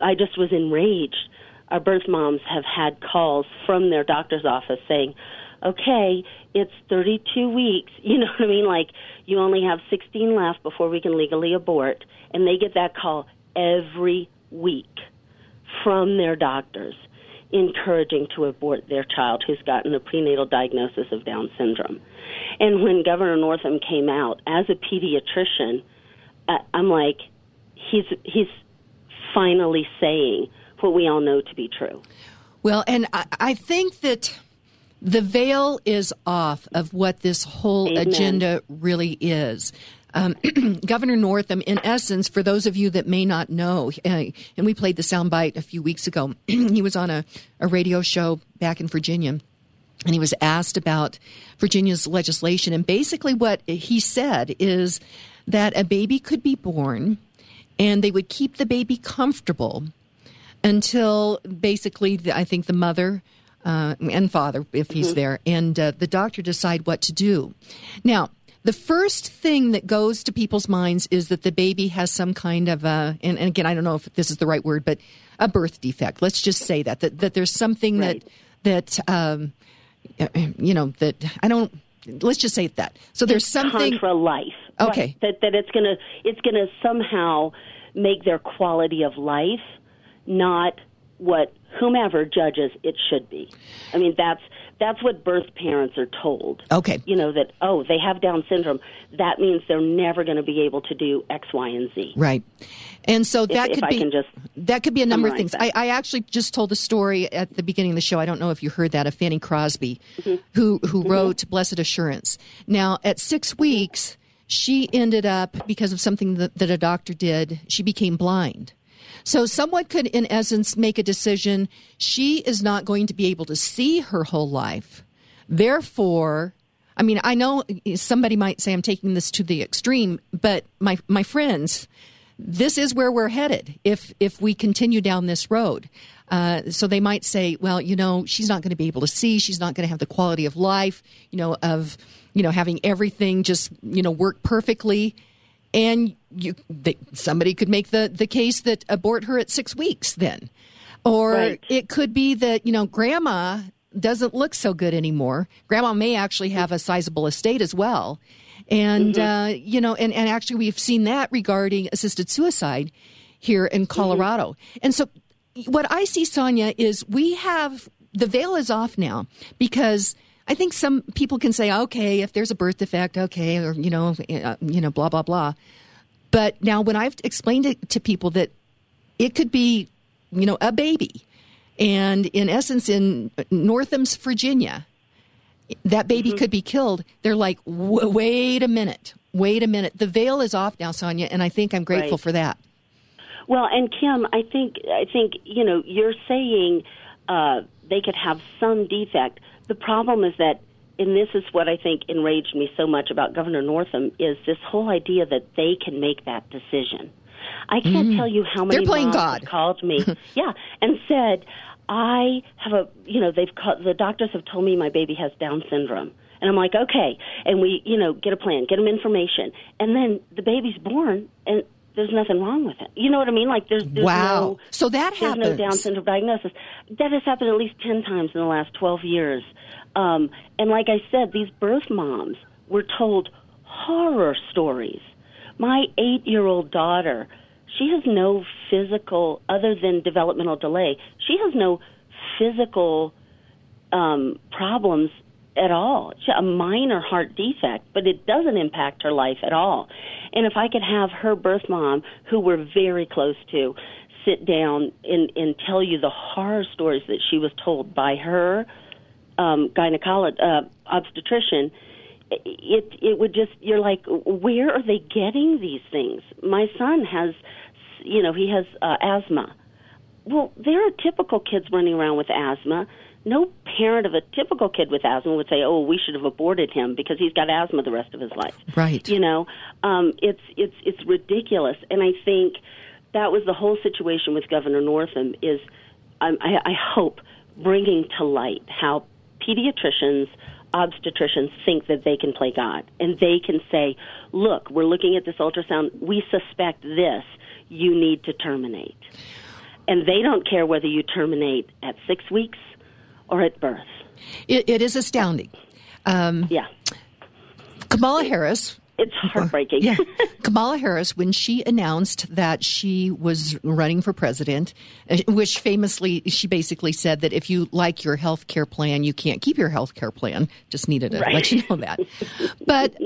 I just was enraged. Our birth moms have had calls from their doctor's office saying, okay, it's 32 weeks. You know what I mean? Like, you only have 16 left before we can legally abort. And they get that call every week from their doctors encouraging to abort their child who's gotten a prenatal diagnosis of Down syndrome. And when Governor Northam came out as a pediatrician, uh, I'm like, he's he's finally saying what we all know to be true. Well, and I, I think that the veil is off of what this whole Amen. agenda really is. Um, Governor Northam, in essence, for those of you that may not know, uh, and we played the soundbite a few weeks ago, he was on a, a radio show back in Virginia and he was asked about Virginia's legislation. And basically, what he said is that a baby could be born and they would keep the baby comfortable until basically, the, I think the mother. Uh, and father, if he's mm-hmm. there, and uh, the doctor decide what to do. Now, the first thing that goes to people's minds is that the baby has some kind of a, and, and again, I don't know if this is the right word, but a birth defect. Let's just say that that, that there's something right. that that um, you know that I don't. Let's just say that. So there's it's something contra life. Okay, right? that that it's gonna it's gonna somehow make their quality of life not what whomever judges it should be. I mean that's that's what birth parents are told. Okay. You know that oh they have Down syndrome. That means they're never going to be able to do X, Y, and Z. Right. And so that if, could if be that could be a number of things. I, I, actually just told a story at the beginning of the show. I don't know if you heard that of Fanny Crosby, mm-hmm. who who mm-hmm. wrote Blessed Assurance. Now at six weeks, she ended up because of something that, that a doctor did. She became blind. So someone could, in essence, make a decision. She is not going to be able to see her whole life. Therefore, I mean, I know somebody might say I'm taking this to the extreme, but my my friends this is where we're headed if if we continue down this road. Uh, so they might say, well, you know, she's not going to be able to see. She's not going to have the quality of life, you know, of you know having everything just you know work perfectly. And you, they, somebody could make the the case that abort her at six weeks then, or Right. it could be that you know grandma doesn't look so good anymore. Grandma may actually have a sizable estate as well. And, uh, you know, and, and actually we've seen that regarding assisted suicide here in Colorado. And so what I see, Sonia, is we have the veil is off now because I think some people can say, okay, if there's a birth defect, okay, or, you know, uh, you know, blah, blah, blah. But now when I've explained it to people that it could be, you know, a baby. And in essence, in Northam's, Virginia, that baby could be killed. They're like, wait a minute, wait a minute. The veil is off now, Sonia, and I think I'm grateful Right. for that. Well, and Kim, I think I think you know you're saying uh, they could have some defect. The problem is that, and this is what I think enraged me so much about Governor Northam is this whole idea that they can make that decision. I can't Mm. tell you how many They're playing moms God. called me, yeah, and said, "I have a, you know, they've called, the doctors have told me my baby has Down syndrome." And I'm like, okay. And we, you know, get a plan, get them information. And then the baby's born and there's nothing wrong with it. You know what I mean? Like there's, there's Wow. no So that there's no. Down syndrome diagnosis. That has happened at least 10 times in the last 12 years. Um, and like I said, these birth moms were told horror stories. My eight year old daughter, she has no physical, other than developmental delay, she has no physical um, problems at all. She, a minor heart defect, but it doesn't impact her life at all. And if I could have her birth mom, who we're very close to, sit down and, and tell you the horror stories that she was told by her um, gynecologist, uh, obstetrician, it it would just you're like, where are they getting these things? My son has, you know, he has uh, asthma. Well, there are typical kids running around with asthma. No parent of a typical kid with asthma would say, "Oh, we should have aborted him because he's got asthma the rest of his life." Right. You know, um, it's it's it's ridiculous, and I think that was the whole situation with Governor Northam. Is um, I, I hope bringing to light how pediatricians, obstetricians think that they can play God, and they can say, "Look, we're looking at this ultrasound. We suspect this. You need to terminate." And they don't care whether you terminate at six weeks or at birth. It, it is astounding. Um, yeah. Kamala Harris. It's heartbreaking. Yeah. Kamala Harris, when she announced that she was running for president, uh, which famously, she basically said that if you like your health care plan, you can't keep your health care plan. Just needed to Right. let you know that. But,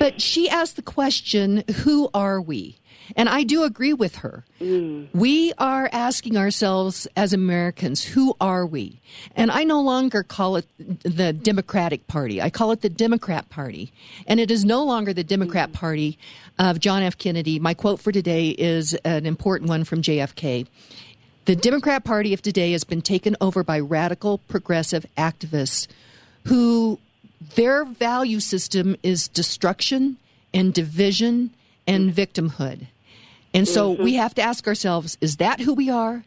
but she asked the question, who are we? And I do agree with her. Mm. We are asking ourselves as Americans, who are we? And I no longer call it the Democratic Party. I call it the Democrat Party. And it is no longer the Democrat mm. Party of John F. Kennedy. My quote for today is an important one from JFK. The Democrat Party of today has been taken over by radical progressive activists who their value system is destruction and division and victimhood. And so Mhm. we have to ask ourselves is that who we are?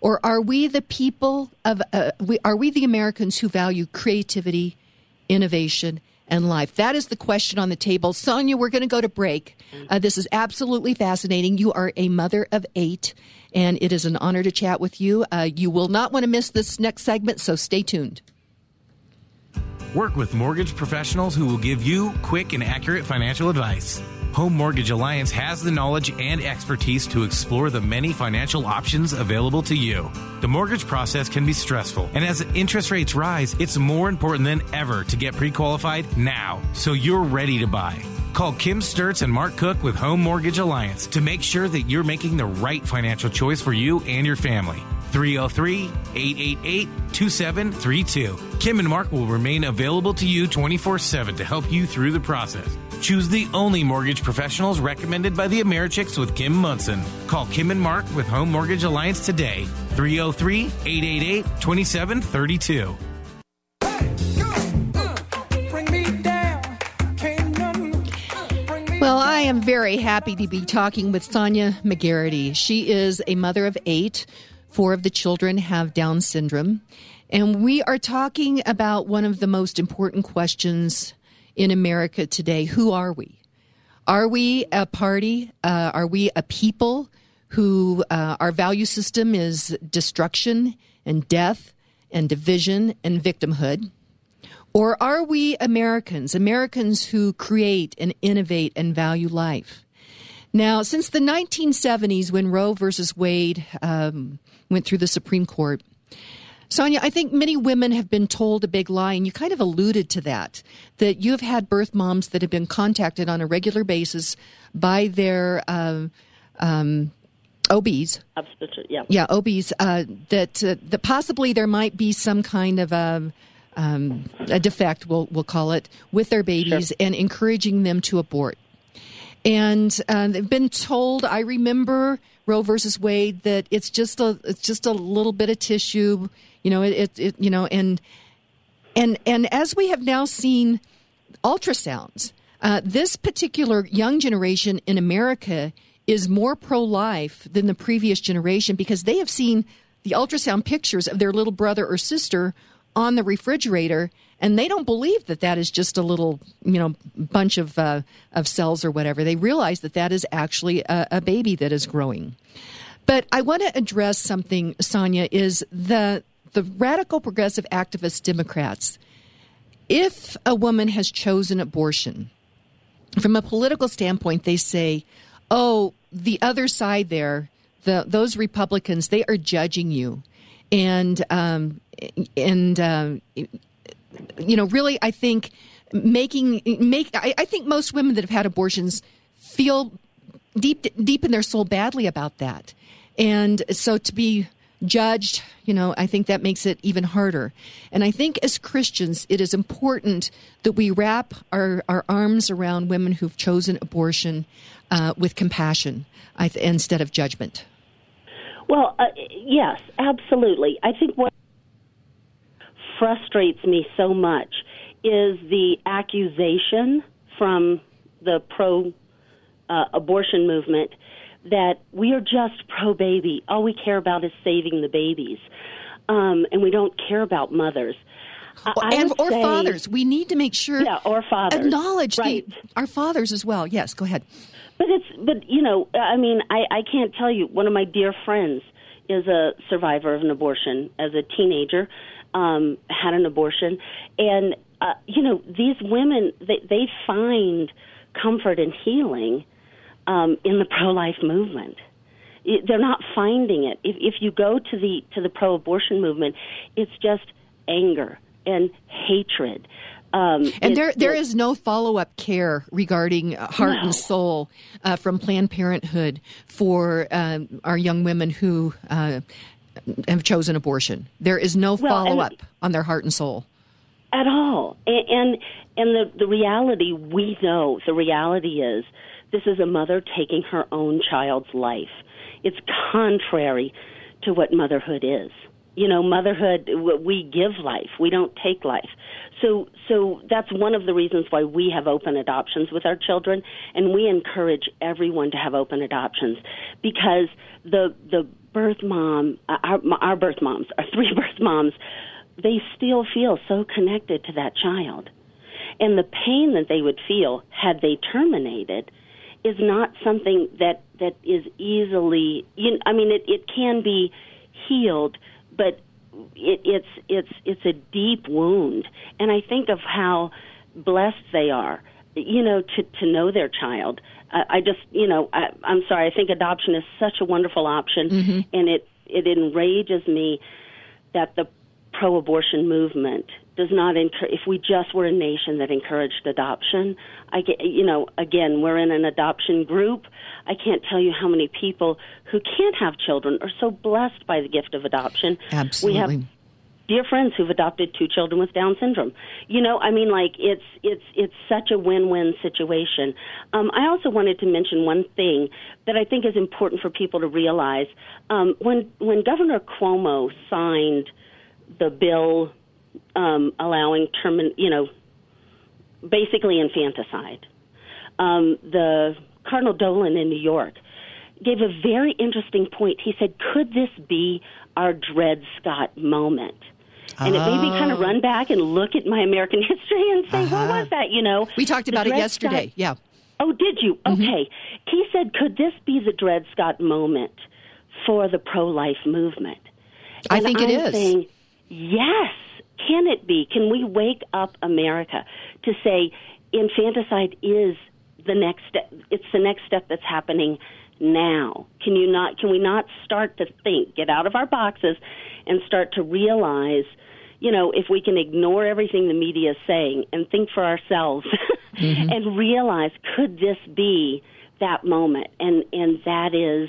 Or are we the people of, uh, we, are we the Americans who value creativity, innovation, and life? That is the question on the table. Sonia, we're going to go to break. Uh, this is absolutely fascinating. You are a mother of eight, and it is an honor to chat with you. Uh, you will not want to miss this next segment, so stay tuned. Work with mortgage professionals who will give you quick and accurate financial advice. Home Mortgage Alliance has the knowledge and expertise to explore the many financial options available to you. The mortgage process can be stressful, and as interest rates rise, it's more important than ever to get pre qualified now so you're ready to buy. Call Kim Sturts and Mark Cook with Home Mortgage Alliance to make sure that you're making the right financial choice for you and your family. 303 888 2732. Kim and Mark will remain available to you 24 7 to help you through the process. Choose the only mortgage professionals recommended by the Americhicks with Kim Monson. Call Kim and Mark with Home Mortgage Alliance today. 303 888 2732. Well, I am very happy to be talking with Sonia McGarrity. She is a mother of eight. Four of the children have Down syndrome. And we are talking about one of the most important questions in America today Who are we? Are we a party? Uh, are we a people who uh, our value system is destruction and death and division and victimhood? Or are we Americans, Americans who create and innovate and value life? Now, since the 1970s, when Roe versus Wade um, went through the Supreme Court, Sonia, I think many women have been told a big lie, and you kind of alluded to that, that you have had birth moms that have been contacted on a regular basis by their uh, um, OBs. Obstetric, yeah. Yeah, OBs, uh, that, uh, that possibly there might be some kind of a, um, a defect, we'll, we'll call it, with their babies Sure. and encouraging them to abort. And uh, they've been told. I remember Roe versus Wade that it's just a it's just a little bit of tissue, you know. It, it, it you know, and and and as we have now seen ultrasounds, uh, this particular young generation in America is more pro life than the previous generation because they have seen the ultrasound pictures of their little brother or sister on the refrigerator and they don't believe that that is just a little you know bunch of uh, of cells or whatever. They realize that that is actually a, a baby that is growing. But i want to address something sonia is the the radical progressive activist democrats if a woman has chosen abortion from a political standpoint they say oh the other side there the those republicans they are judging you. And um, and um, you know really i think making make I, I think most women that have had abortions feel deep deep in their soul badly about that. And so to be judged you know i think that makes it even harder. And i think as christians it is important that we wrap our, our arms around women who've chosen abortion uh, with compassion th- instead of judgment. Well, uh, yes, absolutely. I think what frustrates me so much is the accusation from the pro uh, abortion movement that we are just pro baby. All we care about is saving the babies, um, and we don't care about mothers. I- and or say- fathers. We need to make sure Yeah, or fathers. acknowledge the- our fathers as well. Yes go ahead. But it's but you know I mean I I can't tell you. One of my dear friends is a survivor of an abortion as a teenager um had an abortion. And uh, you know these women they they find comfort and healing um in the pro life movement. It- they're not finding it. If if you go to the to the pro abortion movement it's just anger and hatred. Um and it- there there it- is no follow-up care regarding uh, heart No. and soul uh, from planned parenthood for um, our young women who uh, have chosen abortion there is no Well, follow-up on their heart and soul at all. And and, and the the reality we know the reality is this is a mother taking her own child's life. It's contrary to what motherhood is. You know, motherhood we give life, we don't take life. So so that's one of the reasons why we have open adoptions with our children and we encourage everyone to have open adoptions because the the birth mom uh, our our birth moms, our three birth moms they still feel so connected to that child. And the pain that they would feel had they terminated is not something that that is easily you know, I mean it it can be healed but it, it's it's it's a deep wound and I think of how blessed they are you know to to know their child I, I just you know I, I'm sorry I think adoption is such a wonderful option mm-hmm. and it it enrages me that the pro-abortion movement does not encourage. If we just were a nation that encouraged adoption, I get, you know, again, we're in an adoption group. I can't tell you how many people who can't have children are so blessed by the gift of adoption. absolutely We have dear friends who've adopted two children with Down syndrome. You know, I mean, like it's it's it's such a win-win situation. Um, I also wanted to mention one thing that I think is important for people to realize. Um, when when Governor Cuomo signed the bill um, allowing termin, you know, basically infanticide. um, the Cardinal Dolan in New York, gave a very interesting point. He said, "Could this be our Dred Scott moment?" And it made me kind of Oh. run back and look at my American history and say, "What uh-huh. was that?" You know, We talked about it yesterday. Scott- Yeah. Oh, did you? Mm-hmm. Okay. He said, "Could this be the Dred Scott moment for the pro-life movement?" I think it I'm is. Saying, yes. Can it be? Can we wake up America to say infanticide is the next step? It's the next step that's happening now. Can you not? Can we not start to think, get out of our boxes, and start to realize? You know, if we can ignore everything the media is saying and think for ourselves mm-hmm. and realize, could this be that moment? And and that is,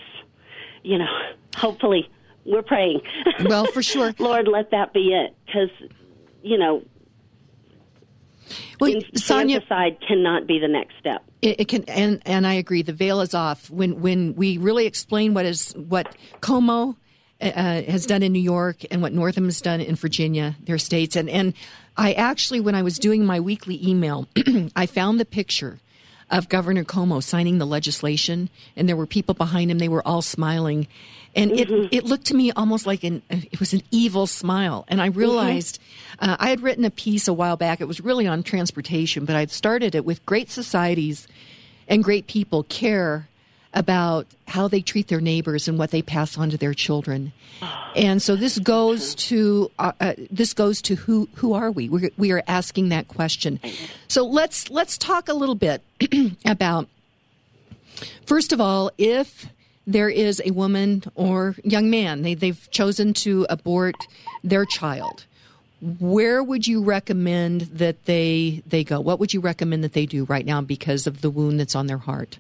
you know, hopefully we're praying. Well, for sure. Lord, let that be it, because you know, Well, Sonia- infanticide cannot be the next step. It, it can, and and I agree. The veil is off when when we really explain what is what Cuomo uh, has done in New York and what Northam has done in Virginia, their states, and and I actually, when I was doing my weekly email, I found the picture of Governor Cuomo signing the legislation, and there were people behind him. They were all smiling, and it it looked to me almost like an it was an evil smile. And I realized uh, I had written a piece a while back. It was really on transportation, but I'd started it with great societies and great people care about how they treat their neighbors and what they pass on to their children. And so this goes to uh, uh, this goes to who who are we? We're, we are asking that question. So let's let's talk a little bit about first of all if there is a woman or young man they they've chosen to abort their child. Where would you recommend that they they go? What would you recommend that they do right now because of the wound that's on their heart?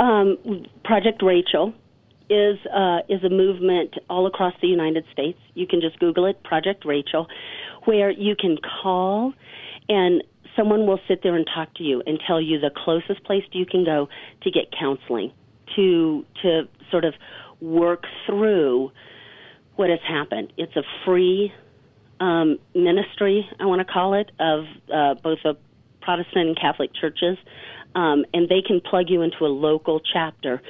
Um, Project Rachel is uh, is a movement all across the United States. You can just Google it, Project Rachel, where you can call and someone will sit there and talk to you and tell you the closest place you can go to get counseling to to sort of work through what has happened. It's a free um, ministry, I want to call it, of uh, both the Protestant and Catholic churches, um, and they can plug you into a local chapter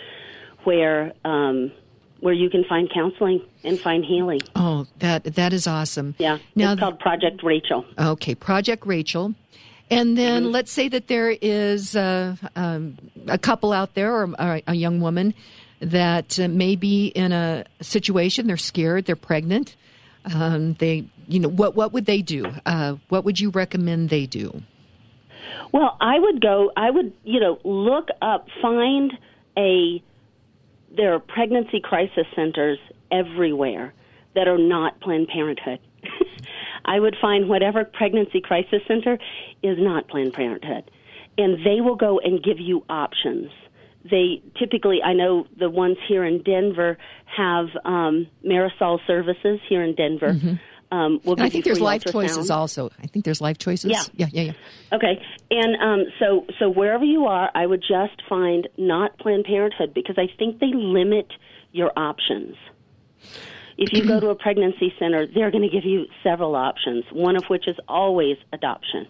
where um, where you can find counseling and find healing. Oh, that that is awesome. Yeah, Now- it's called Project Rachel. Okay, Project Rachel. And then let's say that there is uh, um, a couple out there or a, a young woman that uh, may be in a situation they're scared, they're pregnant. Um, they, you know, what what would they do? Uh, what would you recommend they do? Well, I would go. I would, you know, look up, find a. There are pregnancy crisis centers everywhere that are not Planned Parenthood. I would find whatever pregnancy crisis center is not Planned Parenthood, and they will go and give you options. They typically, I know the ones here in Denver have um, Marisol Services here in Denver. Um, I think there's life ultrasound. choices also. I think there's life choices. Yeah. yeah, yeah. yeah. Okay, and um, so so wherever you are, I would just find not Planned Parenthood because I think they limit your options. If you go to a pregnancy center, they're going to give you several options. One of which is always adoption,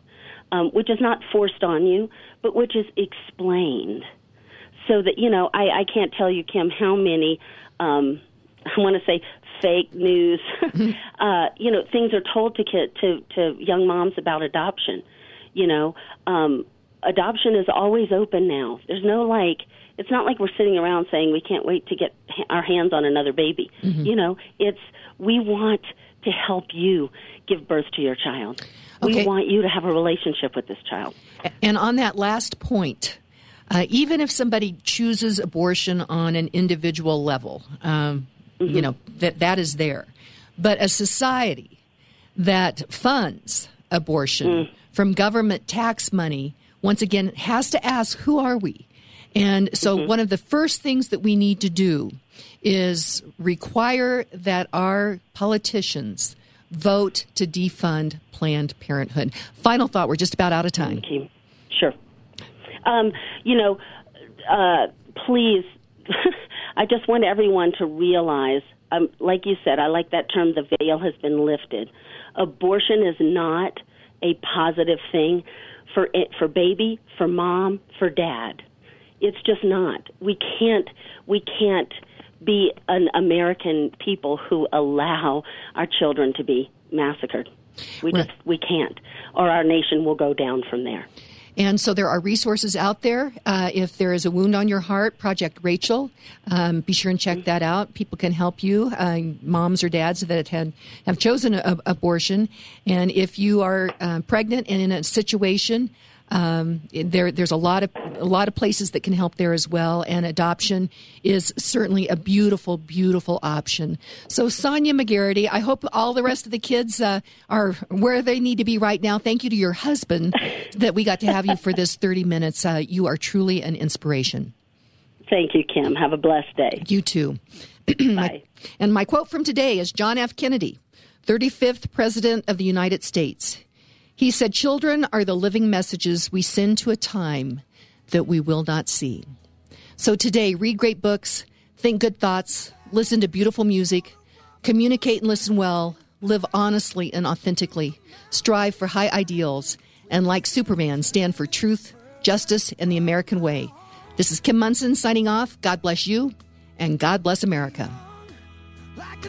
um, which is not forced on you, but which is explained, so that you know. I, I can't tell you, Kim, how many. Um, I want to say fake news. uh, you know, things are told to kid, to to young moms about adoption. You know, um, adoption is always open now. There's no like. It's not like we're sitting around saying we can't wait to get ha- our hands on another baby. Mhm. You know, it's we want to help you give birth to your child. Okay. We want you to have a relationship with this child. And on that last point, uh, even if somebody chooses abortion on an individual level, um, you know that that is there, but a society that funds abortion from government tax money once again has to ask who are we? And so one of the first things that we need to do is require that our politicians vote to defund planned parenthood. Final thought we're just about out of time. Thank you. Sure. Um, you know, uh, please, I just want everyone to realize, um, like you said, I like that term, the veil has been lifted. Abortion is not a positive thing, for it, for baby, for mom, for dad. It's just not. We can't we can't be an American people who allow our children to be massacred. We right. just we can't, or our nation will go down from there. And so there are resources out there. Uh, if there is a wound on your heart, Project Rachel, um, be sure and check that out. People can help you, uh, moms or dads that had have chosen a, abortion. And if you are uh, pregnant and in a situation um, there, there's a lot of a lot of places that can help there as well, and adoption is certainly a beautiful, beautiful option. So, Sonia McGarrity, I hope all the rest of the kids uh, are where they need to be right now. Thank you to your husband that we got to have you for this 30 minutes. Uh, you are truly an inspiration. Thank you, Kim. Have a blessed day. You too. Bye. and my quote from today is John F. Kennedy, 35th President of the United States. He said, Children are the living messages we send to a time that we will not see. So today, read great books, think good thoughts, listen to beautiful music, communicate and listen well, live honestly and authentically, strive for high ideals, and like Superman, stand for truth, justice, and the American way. This is Kim Monson signing off. God bless you, and God bless America. Like